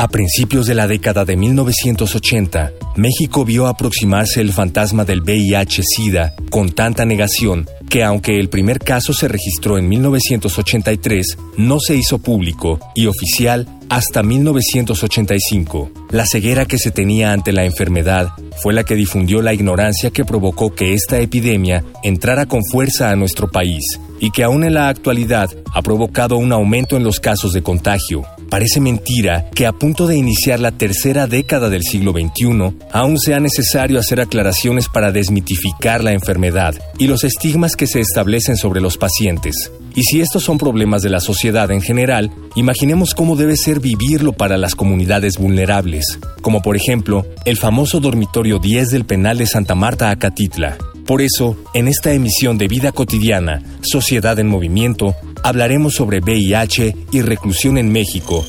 A principios de la década de 1980, México vio aproximarse el fantasma del VIH-Sida con tanta negación que aunque el primer caso se registró en 1983, no se hizo público y oficial hasta 1985. La ceguera que se tenía ante la enfermedad fue la que difundió la ignorancia que provocó que esta epidemia entrara con fuerza a nuestro país y que aún en la actualidad ha provocado un aumento en los casos de contagio. Parece mentira que a punto de iniciar la tercera década del siglo XXI, aún sea necesario hacer aclaraciones para desmitificar la enfermedad y los estigmas que se establecen sobre los pacientes. Y si estos son problemas de la sociedad en general, imaginemos cómo debe ser vivirlo para las comunidades vulnerables, como por ejemplo el famoso dormitorio 10 del penal de Santa Marta Acatitla. Por eso, en esta emisión de Vida Cotidiana, Sociedad en Movimiento, hablaremos sobre VIH y reclusión en México,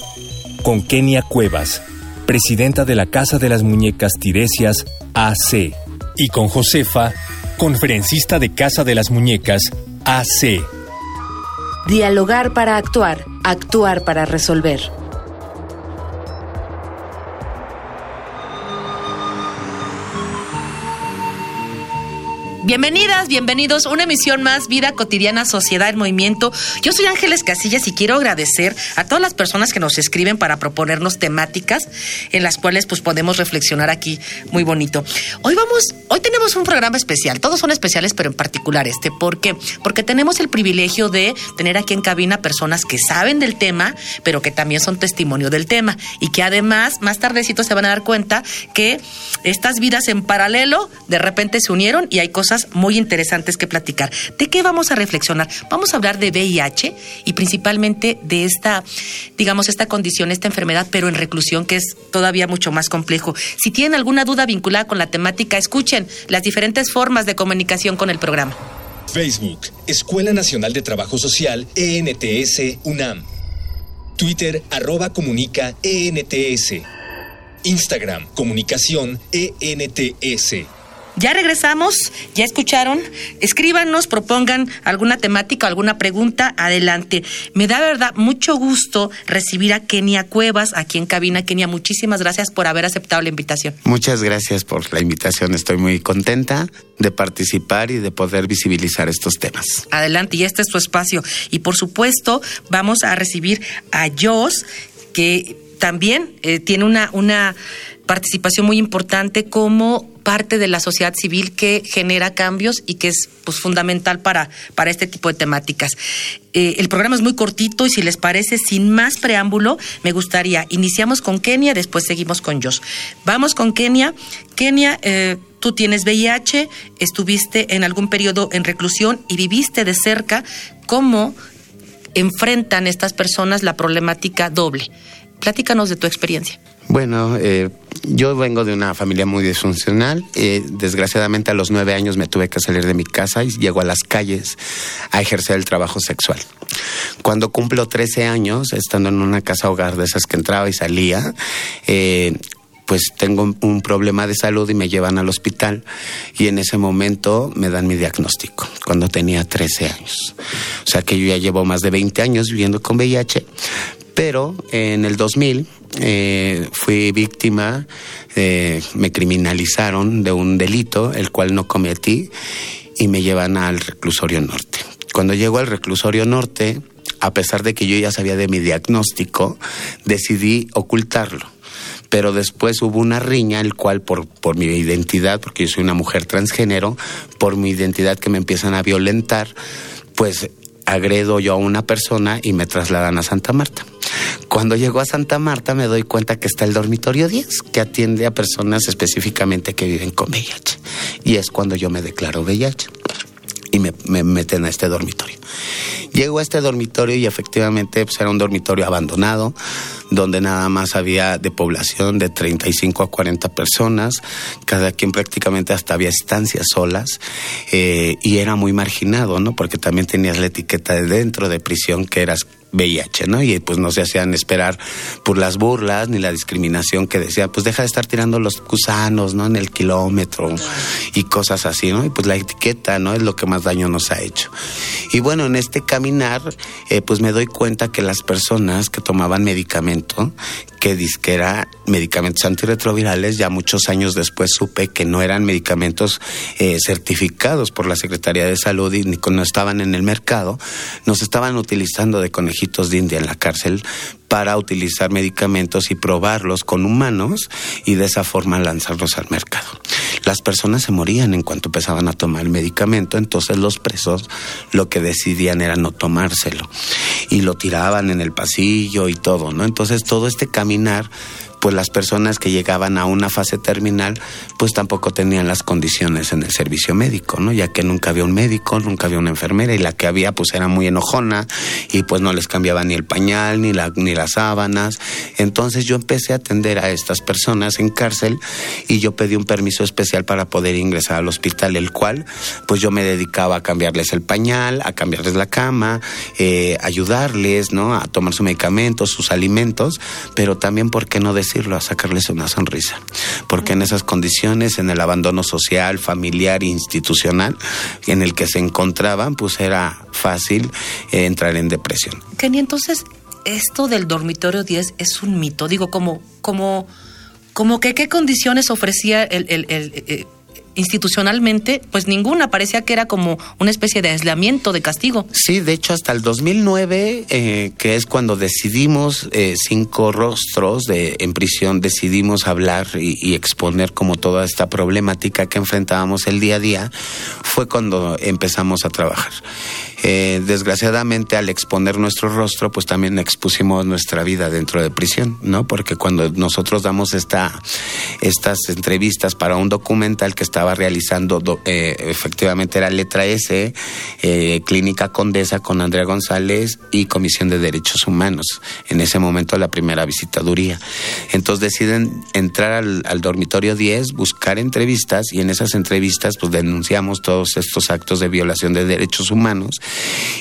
con Kenia Cuevas, presidenta de la Casa de las Muñecas Tiresias, AC, y con Josefa, conferencista de Casa de las Muñecas, AC. Dialogar para actuar, actuar para resolver. Bienvenidas, bienvenidos una emisión más, Vida Cotidiana, Sociedad en Movimiento. Yo soy Ángeles Casillas y quiero agradecer a todas las personas que nos escriben para proponernos temáticas en las cuales pues podemos reflexionar aquí muy bonito. Hoy vamos, hoy tenemos un programa especial, todos son especiales, pero en particular este. ¿Por qué? Porque tenemos el privilegio de tener aquí en cabina personas que saben del tema, pero que también son testimonio del tema y que además más tardecito se van a dar cuenta que estas vidas en paralelo de repente se unieron y hay cosas muy interesantes que platicar. ¿De qué vamos a reflexionar? Vamos a hablar de VIH y principalmente de esta, digamos, esta condición, esta enfermedad, pero en reclusión, que es todavía mucho más complejo. Si tienen alguna duda vinculada con la temática, escuchen las diferentes formas de comunicación con el programa. Facebook, Escuela Nacional de Trabajo Social, ENTS, UNAM. Twitter, arroba comunica, ENTS. Instagram, comunicación, ENTS. Ya regresamos, ya escucharon. Escríbanos, propongan alguna temática, alguna pregunta, adelante. Me da verdad mucho gusto recibir a Kenia Cuevas aquí en cabina. Kenia, muchísimas gracias por haber aceptado la invitación. Muchas gracias por la invitación. Estoy muy contenta de participar y de poder visibilizar estos temas. Adelante, y este es tu espacio. Y por supuesto, vamos a recibir a Jos, que también eh, tiene una, una participación muy importante como parte de la sociedad civil que genera cambios y que es pues, fundamental para, para este tipo de temáticas. Eh, el programa es muy cortito y si les parece, sin más preámbulo, me gustaría, iniciamos con Kenia, después seguimos con Josh. Vamos con Kenia. Kenia, eh, tú tienes VIH, estuviste en algún periodo en reclusión y viviste de cerca cómo enfrentan estas personas la problemática doble. Platícanos de tu experiencia. Bueno, eh, yo vengo de una familia muy disfuncional. Eh, desgraciadamente a los nueve años me tuve que salir de mi casa y llego a las calles a ejercer el trabajo sexual. Cuando cumplo 13 años, estando en una casa hogar de esas que entraba y salía, eh, pues tengo un problema de salud y me llevan al hospital y en ese momento me dan mi diagnóstico cuando tenía 13 años. O sea que yo ya llevo más de 20 años viviendo con VIH, pero en el 2000 eh, fui víctima, eh, me criminalizaron de un delito, el cual no cometí, y me llevan al reclusorio norte. Cuando llego al reclusorio norte, a pesar de que yo ya sabía de mi diagnóstico, decidí ocultarlo. Pero después hubo una riña, el cual por, por mi identidad, porque yo soy una mujer transgénero, por mi identidad que me empiezan a violentar, pues agredo yo a una persona y me trasladan a Santa Marta. Cuando llego a Santa Marta me doy cuenta que está el dormitorio 10, que atiende a personas específicamente que viven con VIH. Y es cuando yo me declaro VIH y me, meten a este dormitorio. Llego a este dormitorio y efectivamente pues, era un dormitorio abandonado, donde nada más había de población de 35 a 40 personas, cada quien prácticamente hasta había estancias solas, eh, y era muy marginado, ¿no? Porque también tenías la etiqueta de dentro de prisión que eras VIH, ¿no? Y pues no se hacían esperar por las burlas ni la discriminación que decía, pues deja de estar tirando los gusanos, ¿no? En el kilómetro y cosas así, ¿no? Y pues la etiqueta, ¿no? Es lo que más daño nos ha hecho. Y bueno, en este caminar, eh, pues me doy cuenta que las personas que tomaban medicamento, que disquera medicamentos antirretrovirales, ya muchos años después supe que no eran medicamentos eh, certificados por la Secretaría de Salud y no estaban en el mercado, nos estaban utilizando de de India en la cárcel para utilizar medicamentos y probarlos con humanos y de esa forma lanzarlos al mercado. Las personas se morían en cuanto empezaban a tomar el medicamento, entonces los presos lo que decidían era no tomárselo y lo tiraban en el pasillo y todo, ¿no? Entonces todo este caminar pues las personas que llegaban a una fase terminal, pues tampoco tenían las condiciones en el servicio médico, ¿no? Ya que nunca había un médico, nunca había una enfermera y la que había pues era muy enojona y pues no les cambiaba ni el pañal ni la ni las sábanas. Entonces yo empecé a atender a estas personas en cárcel y yo pedí un permiso especial para poder ingresar al hospital, el cual pues yo me dedicaba a cambiarles el pañal, a cambiarles la cama, eh, ayudarles, ¿no? A tomar su medicamento, sus alimentos, pero también, ¿por qué no decirlo? A sacarles una sonrisa. Porque en esas condiciones, en el abandono social, familiar, institucional, en el que se encontraban, pues era fácil eh, entrar en depresión. Kenny, entonces, esto del dormitorio 10 es un mito. Digo, como, como, como que qué condiciones ofrecía el, eh, institucionalmente, pues ninguna, parecía que era como una especie de aislamiento, de castigo. Sí, de hecho hasta el 2009, eh, que es cuando decidimos, eh, cinco rostros de, en prisión, decidimos hablar y, y, exponer como toda esta problemática que enfrentábamos el día a día, fue cuando empezamos a trabajar. Eh, desgraciadamente al exponer nuestro rostro, pues también expusimos nuestra vida dentro de prisión, ¿no? Porque cuando nosotros damos esta, estas entrevistas para un documental que estaba realizando, eh, efectivamente era letra S, eh, Clínica Condesa con Andrea González y Comisión de Derechos Humanos. En ese momento la primera visitaduría. Entonces deciden entrar al, al dormitorio 10, buscar entrevistas y en esas entrevistas pues denunciamos todos estos actos de violación de derechos humanos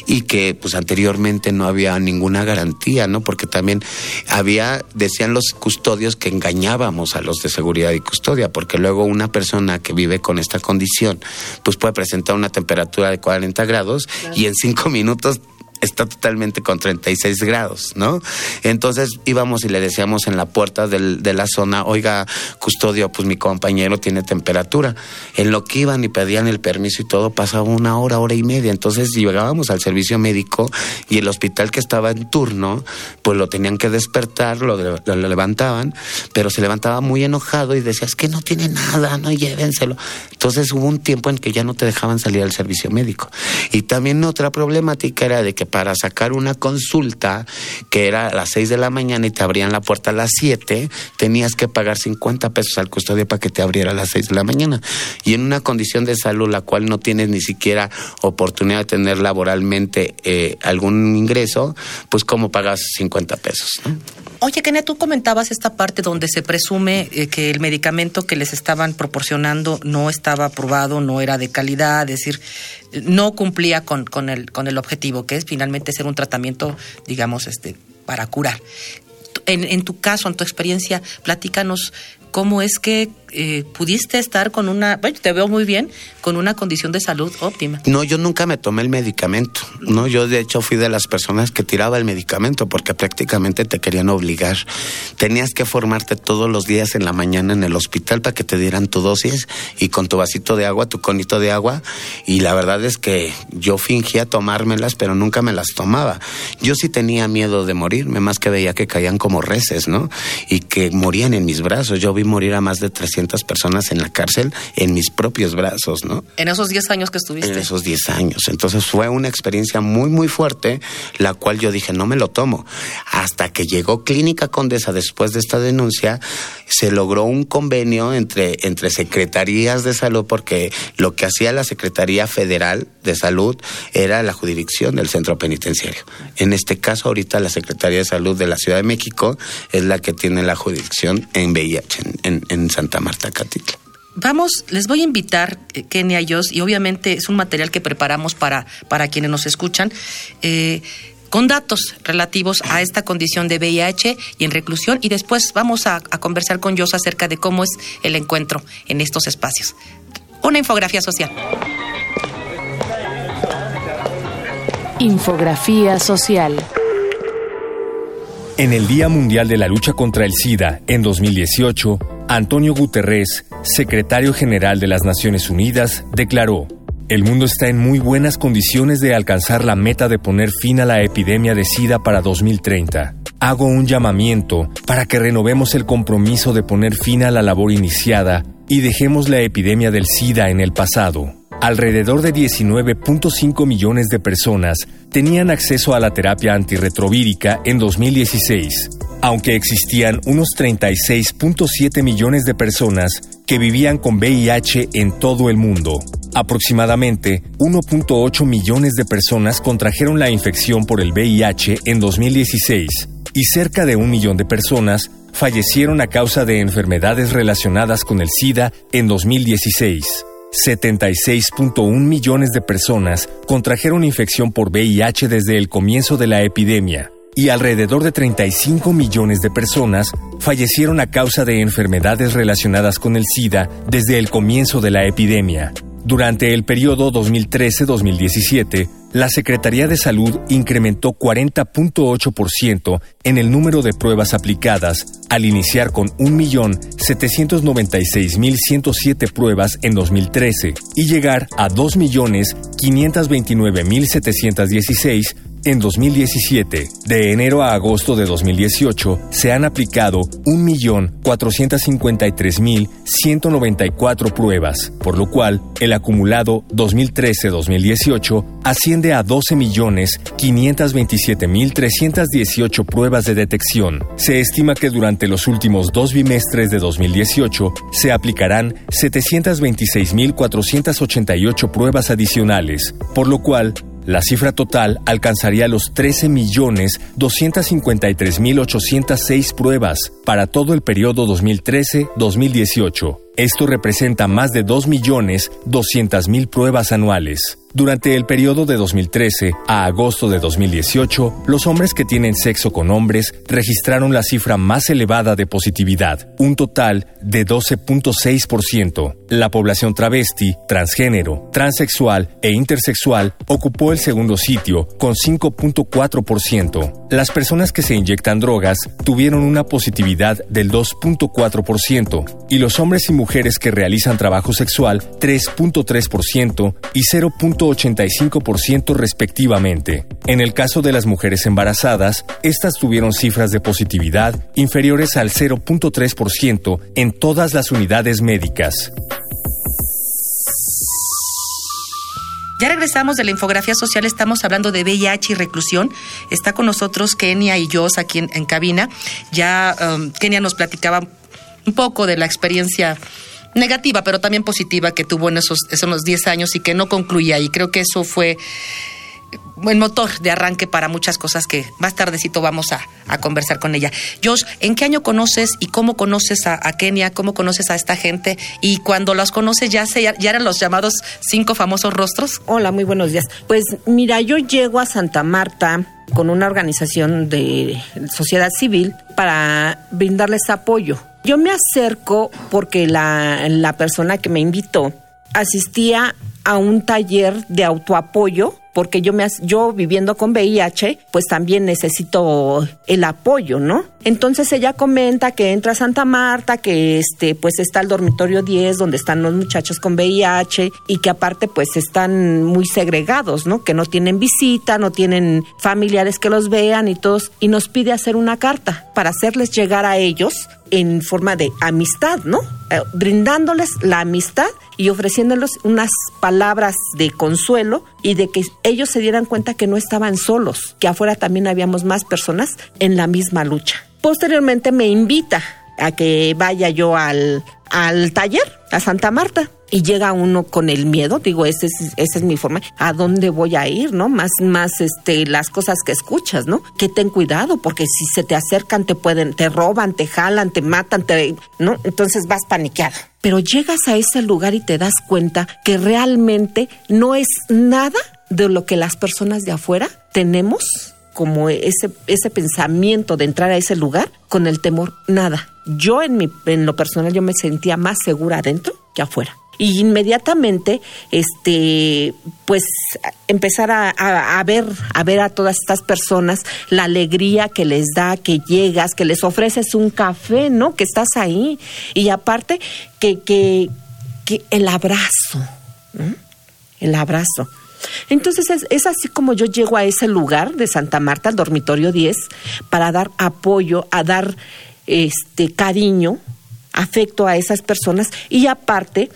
y que pues anteriormente no había ninguna garantía, ¿no? Porque también había, decían los custodios que engañábamos a los de seguridad y custodia, porque luego una persona que vive con esta condición pues puede presentar una temperatura de 40 grados claro. y en cinco minutos está totalmente con 36 grados, ¿no? Entonces íbamos y le decíamos en la puerta de la zona, oiga, custodio, pues mi compañero tiene temperatura. En lo que iban y pedían el permiso y todo, pasaba una hora, hora y media. Entonces llegábamos al servicio médico y el hospital que estaba en turno, pues lo tenían que despertar, lo, lo, lo levantaban, pero se levantaba muy enojado y decía, es que no tiene nada, no llévenselo. Entonces hubo un tiempo en que ya no te dejaban salir al servicio médico. Y también otra problemática era de que para sacar una consulta que era a las 6 de la mañana y te abrían la puerta a las 7, tenías que pagar 50 pesos al custodio para que te abriera a las 6 de la mañana. Y en una condición de salud la cual no tienes ni siquiera oportunidad de tener laboralmente eh, algún ingreso, pues ¿cómo pagas 50 pesos? Oye, Kenia, tú comentabas esta parte donde se presume eh, que el medicamento que les estaban proporcionando no estaba aprobado, no era de calidad, es decir, no cumplía con, con, el, con el objetivo, que es finalmente ser un tratamiento, digamos, este, para curar. En, en tu caso, en tu experiencia, platícanos cómo es que eh, pudiste estar con una, bueno, te veo muy bien, con una condición de salud óptima. No, yo nunca me tomé el medicamento, no, yo de hecho fui de las personas que tiraba el medicamento porque prácticamente te querían obligar. Tenías que formarte todos los días en la mañana en el hospital para que te dieran tu dosis y con tu vasito de agua, tu conito de agua, y la verdad es que yo fingía tomármelas, pero nunca me las tomaba. Yo sí tenía miedo de morirme, más que veía que caían como reces, ¿no? Y que morían en mis brazos. Yo vi morir a más de 300 300 personas en la cárcel en mis propios brazos, ¿no? En esos 10 años que estuviste. En esos 10 años. Entonces fue una experiencia muy, muy fuerte, la cual yo dije, no me lo tomo. Hasta que llegó Clínica Condesa después de esta denuncia, se logró un convenio entre, entre secretarías de salud, porque lo que hacía la Secretaría Federal de Salud era la jurisdicción del centro penitenciario. En este caso, ahorita la Secretaría de Salud de la Ciudad de México es la que tiene la jurisdicción en VIH, en, en Santa Marta, Catitla. Vamos, les voy a invitar, eh, Kenia y yo, y obviamente es un material que preparamos para, para quienes nos escuchan. Eh, con datos relativos a esta condición de VIH y en reclusión y después vamos a, a conversar con Jos acerca de cómo es el encuentro en estos espacios. Una infografía social. Infografía social. En el Día Mundial de la Lucha contra el SIDA, en 2018, Antonio Guterres, secretario general de las Naciones Unidas, declaró, el mundo está en muy buenas condiciones de alcanzar la meta de poner fin a la epidemia de SIDA para 2030. Hago un llamamiento para que renovemos el compromiso de poner fin a la labor iniciada y dejemos la epidemia del SIDA en el pasado. Alrededor de 19.5 millones de personas tenían acceso a la terapia antirretrovírica en 2016, aunque existían unos 36.7 millones de personas que vivían con VIH en todo el mundo. Aproximadamente 1.8 millones de personas contrajeron la infección por el VIH en 2016 y cerca de un millón de personas fallecieron a causa de enfermedades relacionadas con el SIDA en 2016. 76.1 millones de personas contrajeron infección por VIH desde el comienzo de la epidemia y alrededor de 35 millones de personas fallecieron a causa de enfermedades relacionadas con el SIDA desde el comienzo de la epidemia. Durante el periodo 2013-2017, la Secretaría de Salud incrementó 40.8% en el número de pruebas aplicadas, al iniciar con 1.796.107 pruebas en 2013 y llegar a 2.529.716 en 2017, de enero a agosto de 2018, se han aplicado 1.453.194 pruebas, por lo cual el acumulado 2013-2018 asciende a 12.527.318 pruebas de detección. Se estima que durante los últimos dos bimestres de 2018 se aplicarán 726.488 pruebas adicionales, por lo cual la cifra total alcanzaría los 13.253.806 pruebas para todo el periodo 2013-2018. Esto representa más de 2.200.000 pruebas anuales. Durante el periodo de 2013 a agosto de 2018, los hombres que tienen sexo con hombres registraron la cifra más elevada de positividad, un total de 12.6%. La población travesti, transgénero, transexual e intersexual ocupó el segundo sitio con 5.4%. Las personas que se inyectan drogas tuvieron una positividad del 2.4% y los hombres y mujeres que realizan trabajo sexual 3.3% y 0. 85% respectivamente. En el caso de las mujeres embarazadas, estas tuvieron cifras de positividad inferiores al 0.3% en todas las unidades médicas. Ya regresamos de la infografía social, estamos hablando de VIH y reclusión. Está con nosotros Kenia y yo aquí en, cabina. Ya um, Kenia nos platicaba un poco de la experiencia negativa, pero también positiva que tuvo en esos, esos 10 años y que no concluía. Y creo que eso fue el motor de arranque para muchas cosas que más tardecito vamos a, conversar con ella. Josh, ¿en qué año conoces y cómo conoces a, Kenia? ¿Cómo conoces a esta gente? Y cuando los conoces, ¿ya, se, ya eran los llamados cinco famosos rostros? Hola, muy buenos días. Pues mira, yo llego a Santa Marta con una organización de sociedad civil para brindarles apoyo yo me acerco porque la, la persona que me invitó asistía a un taller de autoapoyo porque yo me yo viviendo con VIH, pues también necesito el apoyo, ¿no? Entonces ella comenta que entra a Santa Marta, que este pues está el dormitorio 10 donde están los muchachos con VIH y que aparte pues están muy segregados, ¿no? Que no tienen visita, no tienen familiares que los vean y todos y nos pide hacer una carta para hacerles llegar a ellos en forma de amistad, ¿no? Eh, brindándoles la amistad y ofreciéndoles unas palabras de consuelo y de que ellos se dieran cuenta que no estaban solos, que afuera también habíamos más personas en la misma lucha. Posteriormente me invita a que vaya yo al, al taller, a Santa Marta y llega uno con el miedo, digo, esa es, esa es mi forma, ¿a dónde voy a ir, no? Más, más, este, las cosas que escuchas, ¿no? Que ten cuidado, porque si se te acercan te pueden, te roban, te jalan, te matan, te, ¿no? Entonces vas paniqueado. Pero llegas a ese lugar y te das cuenta que realmente no es nada de lo que las personas de afuera tenemos como ese, ese pensamiento de entrar a ese lugar con el temor, nada. Yo en, mi, en lo personal yo me sentía más segura adentro que afuera. Y inmediatamente este pues empezar a, ver a ver a todas estas personas la alegría que les da que llegas que les ofreces un café no que estás ahí. Y aparte que que, que el abrazo el abrazo entonces es, es, así como yo llego a ese lugar de Santa Marta, al dormitorio 10, para dar apoyo, a dar este cariño, afecto a esas personas y aparte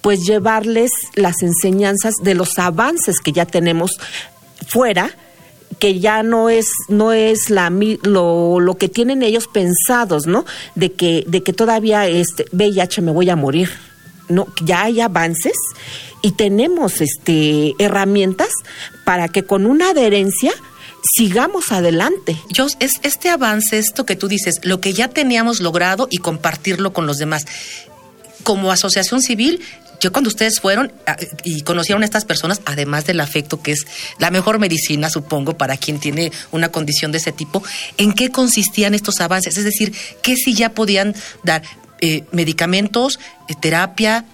pues llevarles las enseñanzas de los avances que ya tenemos fuera que ya no es no es la lo, lo que tienen ellos pensados, ¿no? De que de que todavía este VIH me voy a morir. No, ya hay avances y tenemos este herramientas para que con una adherencia sigamos adelante. Yo, es este avance, esto que tú dices, lo que ya teníamos logrado y compartirlo con los demás. Como asociación civil, yo cuando ustedes fueron ah, y conocieron a estas personas, además del afecto, que es la mejor medicina, supongo, para quien tiene una condición de ese tipo, ¿en qué consistían estos avances? Es decir, ¿qué si ya podían dar eh, medicamentos, eh, terapia?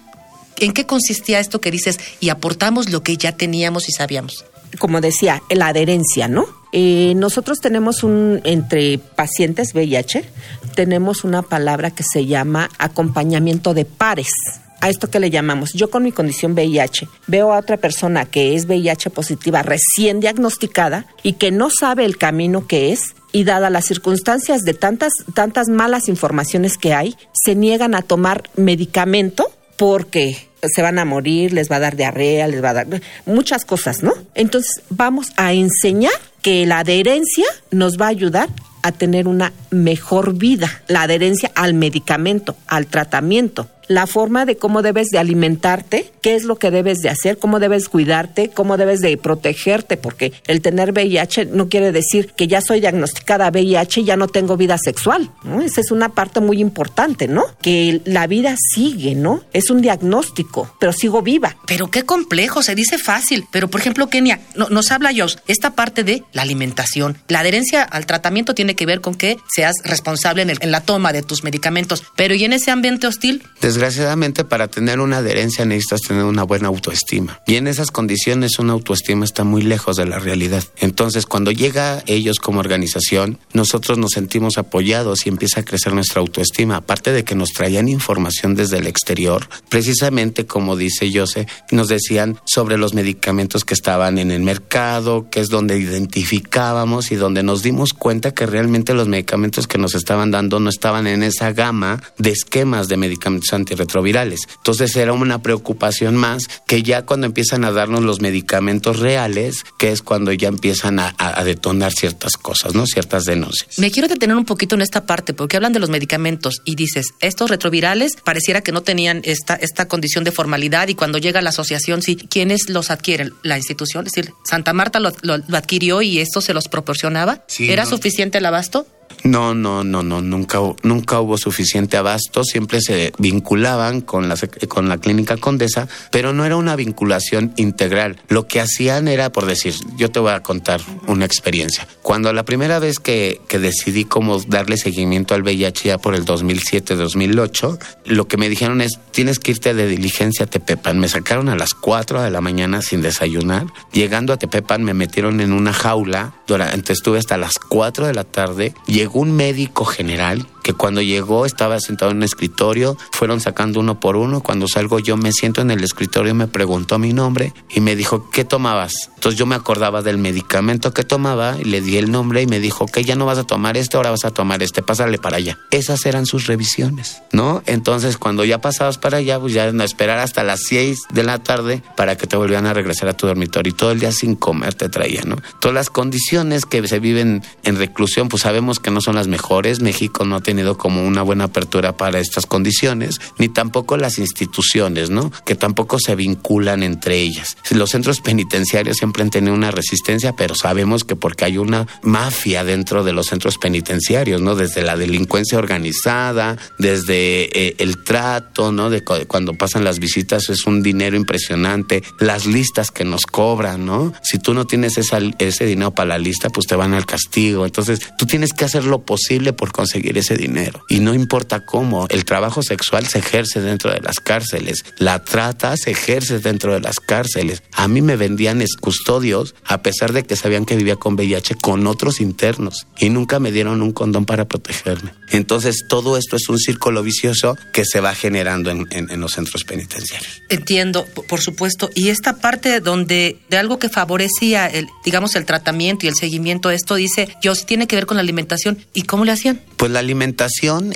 ¿En qué consistía esto que dices? Y aportamos lo que ya teníamos y sabíamos. Como decía, la adherencia, ¿no? Eh, nosotros tenemos un, entre pacientes VIH, tenemos una palabra que se llama acompañamiento de pares a esto que le llamamos, yo con mi condición VIH, veo a otra persona que es VIH positiva recién diagnosticada y que no sabe el camino que es y dadas las circunstancias de tantas tantas malas informaciones que hay, se niegan a tomar medicamento porque se van a morir, les va a dar diarrea, les va a dar muchas cosas, ¿no? Entonces, vamos a enseñar que la adherencia nos va a ayudar a tener una mejor vida, la adherencia al medicamento, al tratamiento, la forma de cómo debes de alimentarte, qué es lo que debes de hacer, cómo debes cuidarte, cómo debes de protegerte, porque el tener VIH no quiere decir que ya soy diagnosticada VIH y ya no tengo vida sexual. Esa es una parte muy importante, ¿no? Que la vida sigue, ¿no? Es un diagnóstico, pero sigo viva. Pero qué complejo, se dice fácil. Pero, por ejemplo, Kenia, nos habla Jos, esta parte de la alimentación. La adherencia al tratamiento tiene que ver con que seas responsable en, en la toma de tus medicamentos. Pero, ¿y en ese ambiente hostil? Desgraciadamente, para tener una adherencia necesitas tener una buena autoestima. Y en esas condiciones una autoestima está muy lejos de la realidad. Entonces, cuando llega ellos como organización, nosotros nos sentimos apoyados y empieza a crecer nuestra autoestima. Aparte de que nos traían información desde el exterior, precisamente como dice Jose, nos decían sobre los medicamentos que estaban en el mercado, que es donde identificábamos y donde nos dimos cuenta que realmente los medicamentos que nos estaban dando no estaban en esa gama de esquemas de medicamentos anti retrovirales. Entonces era una preocupación más que ya cuando empiezan a darnos los medicamentos reales, que es cuando ya empiezan a, detonar ciertas cosas, ¿no? Ciertas denuncias. Me quiero detener un poquito en esta parte, porque hablan de los medicamentos y dices, estos retrovirales pareciera que no tenían esta, esta condición de formalidad y cuando llega la asociación, sí, ¿quiénes los adquieren? La institución, es decir, Santa Marta lo, adquirió y esto se los proporcionaba. ¿Era suficiente el abasto? No, no, no, no, nunca, nunca hubo suficiente abasto, siempre se vinculaban con la, con la clínica Condesa, pero no era una vinculación integral. Lo que hacían era, por decir, yo te voy a contar una experiencia. Cuando la primera vez que, que decidí cómo darle seguimiento al VIH ya por el 2007-2008, lo que me dijeron es, tienes que irte de diligencia a Tepepan. Me sacaron a las 4 de la mañana sin desayunar. Llegando a Tepepan me metieron en una jaula, durante estuve hasta las 4 de la tarde, llegó un médico general que cuando llegó estaba sentado en un escritorio, fueron sacando uno por uno, cuando salgo yo me siento en el escritorio, me preguntó mi nombre y me dijo, ¿qué tomabas? Entonces yo me acordaba del medicamento que tomaba y le di el nombre y me dijo, que ya no vas a tomar este, ahora vas a tomar este, pásale para allá. Esas eran sus revisiones, ¿no? Entonces cuando ya pasabas para allá, pues ya no esperar hasta las 6 de la tarde para que te volvieran a regresar a tu dormitorio y todo el día sin comer te traía, ¿no? Todas las condiciones que se viven en reclusión, pues sabemos que no son las mejores. México no ha como una buena apertura para estas condiciones, ni tampoco las instituciones, ¿no? Que tampoco se vinculan entre ellas. Los centros penitenciarios siempre han tenido una resistencia, pero sabemos que porque hay una mafia dentro de los centros penitenciarios, ¿no? Desde la delincuencia organizada, desde eh, el trato, ¿no? De cuando pasan las visitas es un dinero impresionante, las listas que nos cobran, ¿no? Si tú no tienes esa, ese dinero para la lista, pues te van al castigo. Entonces, tú tienes que hacer lo posible por conseguir ese dinero. Y no importa cómo, el trabajo sexual se ejerce dentro de las cárceles, la trata se ejerce dentro de las cárceles. A mí me vendían custodios a pesar de que sabían que vivía con VIH con otros internos y nunca me dieron un condón para protegerme. Entonces, todo esto es un círculo vicioso que se va generando en, en los centros penitenciarios. Entiendo, por supuesto. Y esta parte donde de algo que favorecía el, digamos, el tratamiento y el seguimiento, esto dice, yo sí tiene que ver con la alimentación. ¿Y cómo le hacían? Pues la alimentación,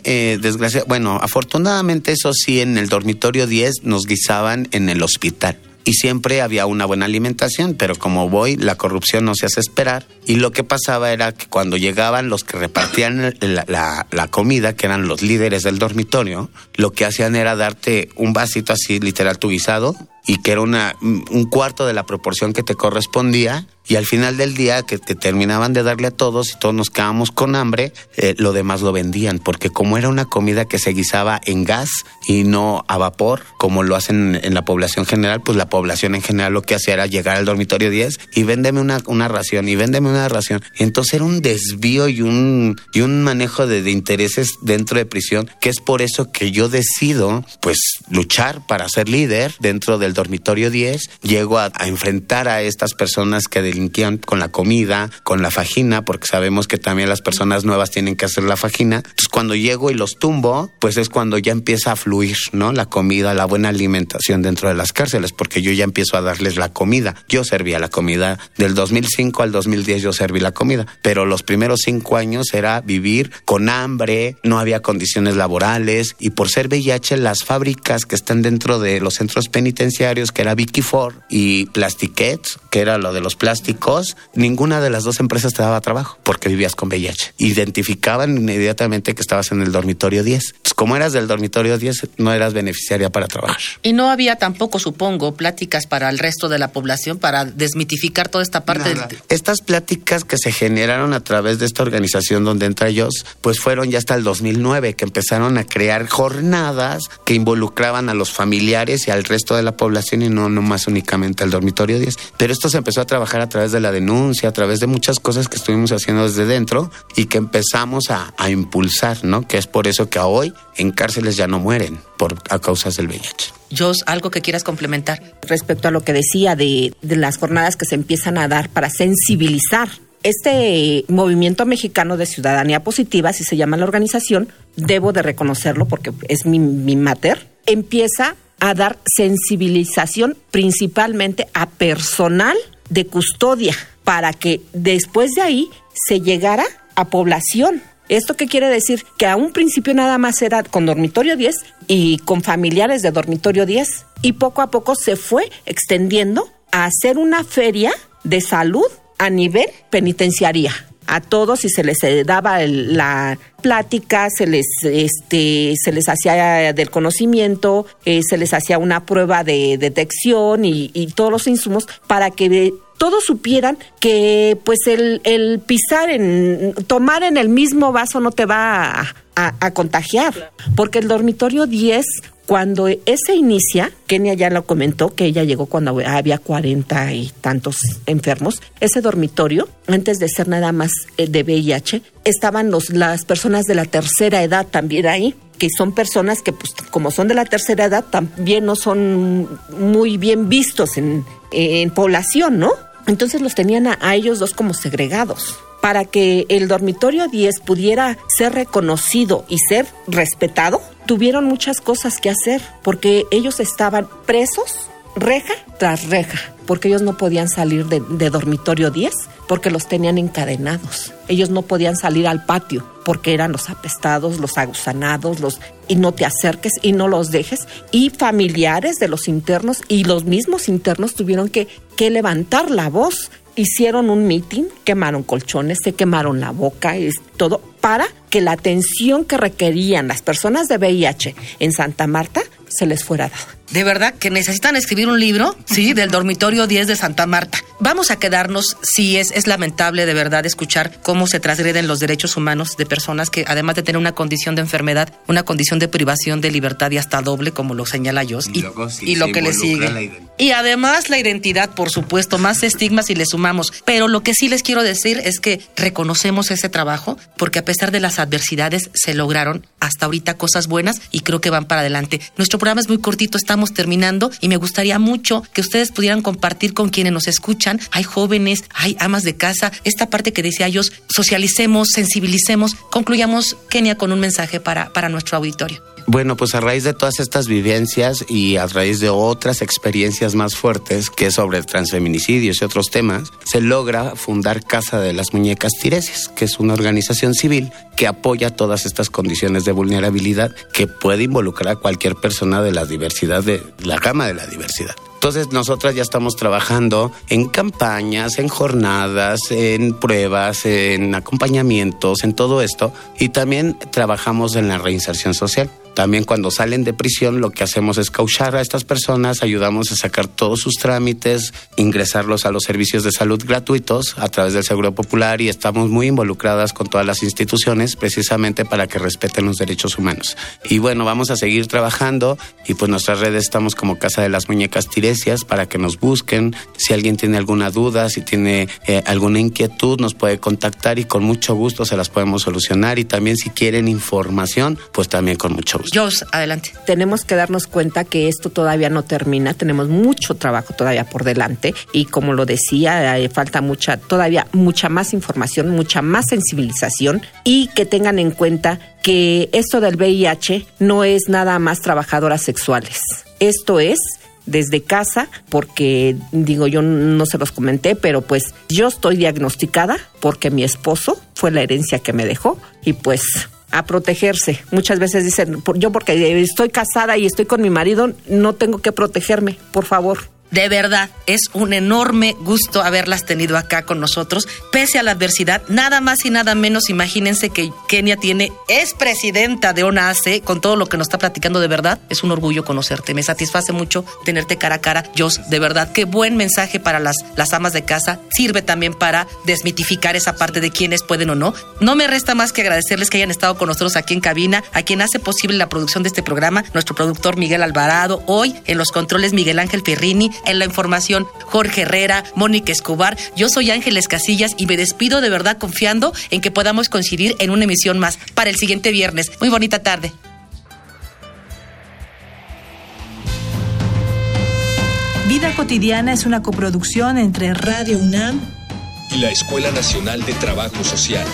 eh, desgraciadamente, bueno, afortunadamente eso sí, en el dormitorio 10 nos guisaban en el hospital y siempre había una buena alimentación, pero como voy, la corrupción no se hace esperar. Y lo que pasaba era que cuando llegaban los que repartían la, comida, que eran los líderes del dormitorio, lo que hacían era darte un vasito así, literal, tu guisado, y que era un cuarto de la proporción que te correspondía y al final del día que te terminaban de darle a todos y todos nos quedábamos con hambre, eh, lo demás lo vendían, porque como era una comida que se guisaba en gas y no a vapor, como lo hacen en la población general, pues la población en general lo que hacía era llegar al dormitorio 10 y véndeme una, una ración y véndeme una ración. Entonces era un desvío y un, y un manejo de, de intereses dentro de prisión, que es por eso que yo decido pues luchar para ser líder dentro del dormitorio 10, llego a, enfrentar a estas personas que delinquían con la comida, con la fajina, porque sabemos que también las personas nuevas tienen que hacer la fajina. Entonces cuando llego y los tumbo, pues es cuando ya empieza a fluir, ¿no? La comida, la buena alimentación dentro de las cárceles, porque yo ya empiezo a darles la comida. Yo servía la comida. Del 2005 al 2010 yo serví la comida, pero los primeros cinco años era vivir con hambre, no había condiciones laborales y por ser VIH las fábricas que están dentro de los centros penitenciarios que era Vicky Ford y Plastiquet, que era lo de los plásticos, ninguna de las dos empresas te daba trabajo porque vivías con VIH. Identificaban inmediatamente que estabas en el dormitorio 10. como eras del dormitorio 10, no eras beneficiaria para trabajar. Y no había tampoco, supongo, pláticas para el resto de la población para desmitificar toda esta parte. Estas pláticas que se generaron a través de esta organización donde entra ellos, pues fueron ya hasta el 2009 que empezaron a crear jornadas que involucraban a los familiares y al resto de la población y no más únicamente al dormitorio 10. Pero esto se empezó a trabajar a través de la denuncia, a través de muchas cosas que estuvimos haciendo desde dentro y que empezamos a, impulsar, ¿no? Que es por eso que hoy en cárceles ya no mueren por a causas del VIH. Jos, algo que quieras complementar. Respecto a lo que decía de, de las jornadas que se empiezan a dar para sensibilizar este movimiento mexicano de ciudadanía positiva, así se llama la organización, debo de reconocerlo porque es mi, mi mater, empieza a dar sensibilización principalmente a personal de custodia para que después de ahí se llegara a población. ¿Esto qué quiere decir? Que a un principio nada más era con dormitorio 10 y con familiares de dormitorio 10 y poco a poco se fue extendiendo a hacer una feria de salud a nivel penitenciaria a todos y se les eh, daba la plática, se les este se les hacía del conocimiento, eh, se les hacía una prueba de detección y, todos los insumos para que todos supieran que pues el, el, pisar en tomar en el mismo vaso no te va a, contagiar, porque el dormitorio 10 cuando ese inicia, Kenia ya lo comentó, que ella llegó cuando había cuarenta y tantos enfermos, ese dormitorio, antes de ser nada más eh, de VIH, estaban los, las personas de la tercera edad también ahí, que son personas que, pues, como son de la tercera edad, también no son muy bien vistos en, población, ¿no? Entonces los tenían a, a ellos dos como segregados para que el dormitorio 10 pudiera ser reconocido y ser respetado, tuvieron muchas cosas que hacer porque ellos estaban presos reja tras reja, porque ellos no podían salir de, dormitorio 10 porque los tenían encadenados. Ellos no podían salir al patio porque eran los apestados, los agusanados, los y no te acerques y no los dejes. Y familiares de los internos y los mismos internos tuvieron que, que levantar la voz. Hicieron un meeting, quemaron colchones, se quemaron la boca, es todo para que la atención que requerían las personas de VIH en Santa Marta se les fuera dada. De verdad que necesitan escribir un libro, sí, del dormitorio 10 de Santa Marta. Vamos a quedarnos, sí, es, es lamentable de verdad escuchar cómo se transgreden los derechos humanos de personas que, además de tener una condición de enfermedad, una condición de privación de libertad y hasta doble, como lo señala Jos, y, sí y lo que le sigue. Y además la identidad, por supuesto, más estigmas si le sumamos. Pero lo que sí les quiero decir es que reconocemos ese trabajo porque a pesar de las adversidades se lograron hasta ahorita cosas buenas y creo que van para adelante. Nuestro programa es muy cortito, estamos terminando y me gustaría mucho que ustedes pudieran compartir con quienes nos escuchan. Hay jóvenes, hay amas de casa. Esta parte que decía ellos, socialicemos, sensibilicemos, concluyamos, Kenia, con un mensaje para, para nuestro auditorio. Bueno, pues a raíz de todas estas vivencias y a raíz de otras experiencias más fuertes, que es sobre transfeminicidios y otros temas, se logra fundar Casa de las Muñecas Tiresias, que es una organización civil que apoya todas estas condiciones de vulnerabilidad que puede involucrar a cualquier persona de la diversidad, de la gama de la diversidad. Entonces nosotras ya estamos trabajando en campañas, en jornadas, en pruebas, en acompañamientos, en todo esto. Y también trabajamos en la reinserción social. También cuando salen de prisión lo que hacemos es cauchar a estas personas, ayudamos a sacar todos sus trámites, ingresarlos a los servicios de salud gratuitos a través del Seguro Popular y estamos muy involucradas con todas las instituciones precisamente para que respeten los derechos humanos. Y bueno, vamos a seguir trabajando y pues nuestras redes estamos como Casa de las Muñecas Tiresias para que nos busquen. Si alguien tiene alguna duda, si tiene eh, alguna inquietud, nos puede contactar y con mucho gusto se las podemos solucionar. Y también si quieren información, pues también con mucho gusto. Jos, adelante. tenemos que darnos cuenta que esto todavía no termina, tenemos mucho trabajo todavía por delante y como lo decía, eh, falta mucha, todavía mucha más información, mucha más sensibilización y que tengan en cuenta que esto del VIH no es nada más trabajadoras sexuales. Esto es desde casa, porque digo, yo no se los comenté, pero pues yo estoy diagnosticada porque mi esposo fue la herencia que me dejó y pues a protegerse. Muchas veces dicen, yo porque estoy casada y estoy con mi marido, no tengo que protegerme, por favor. De verdad, es un enorme gusto haberlas tenido acá con nosotros, pese a la adversidad. Nada más y nada menos, imagínense que Kenia tiene, es presidenta de ONACE, con todo lo que nos está platicando de verdad. Es un orgullo conocerte. Me satisface mucho tenerte cara a cara. Jos, de verdad, qué buen mensaje para las, las amas de casa. Sirve también para desmitificar esa parte de quiénes pueden o no. No me resta más que agradecerles que hayan estado con nosotros aquí en cabina, a quien hace posible la producción de este programa, nuestro productor Miguel Alvarado, hoy en los controles Miguel Ángel Ferrini, en la información Jorge Herrera, Mónica Escobar. Yo soy Ángeles Casillas y me despido de verdad confiando en que podamos coincidir en una emisión más para el siguiente viernes. Muy bonita tarde. Vida cotidiana es una coproducción entre Radio UNAM y la Escuela Nacional de Trabajo Social.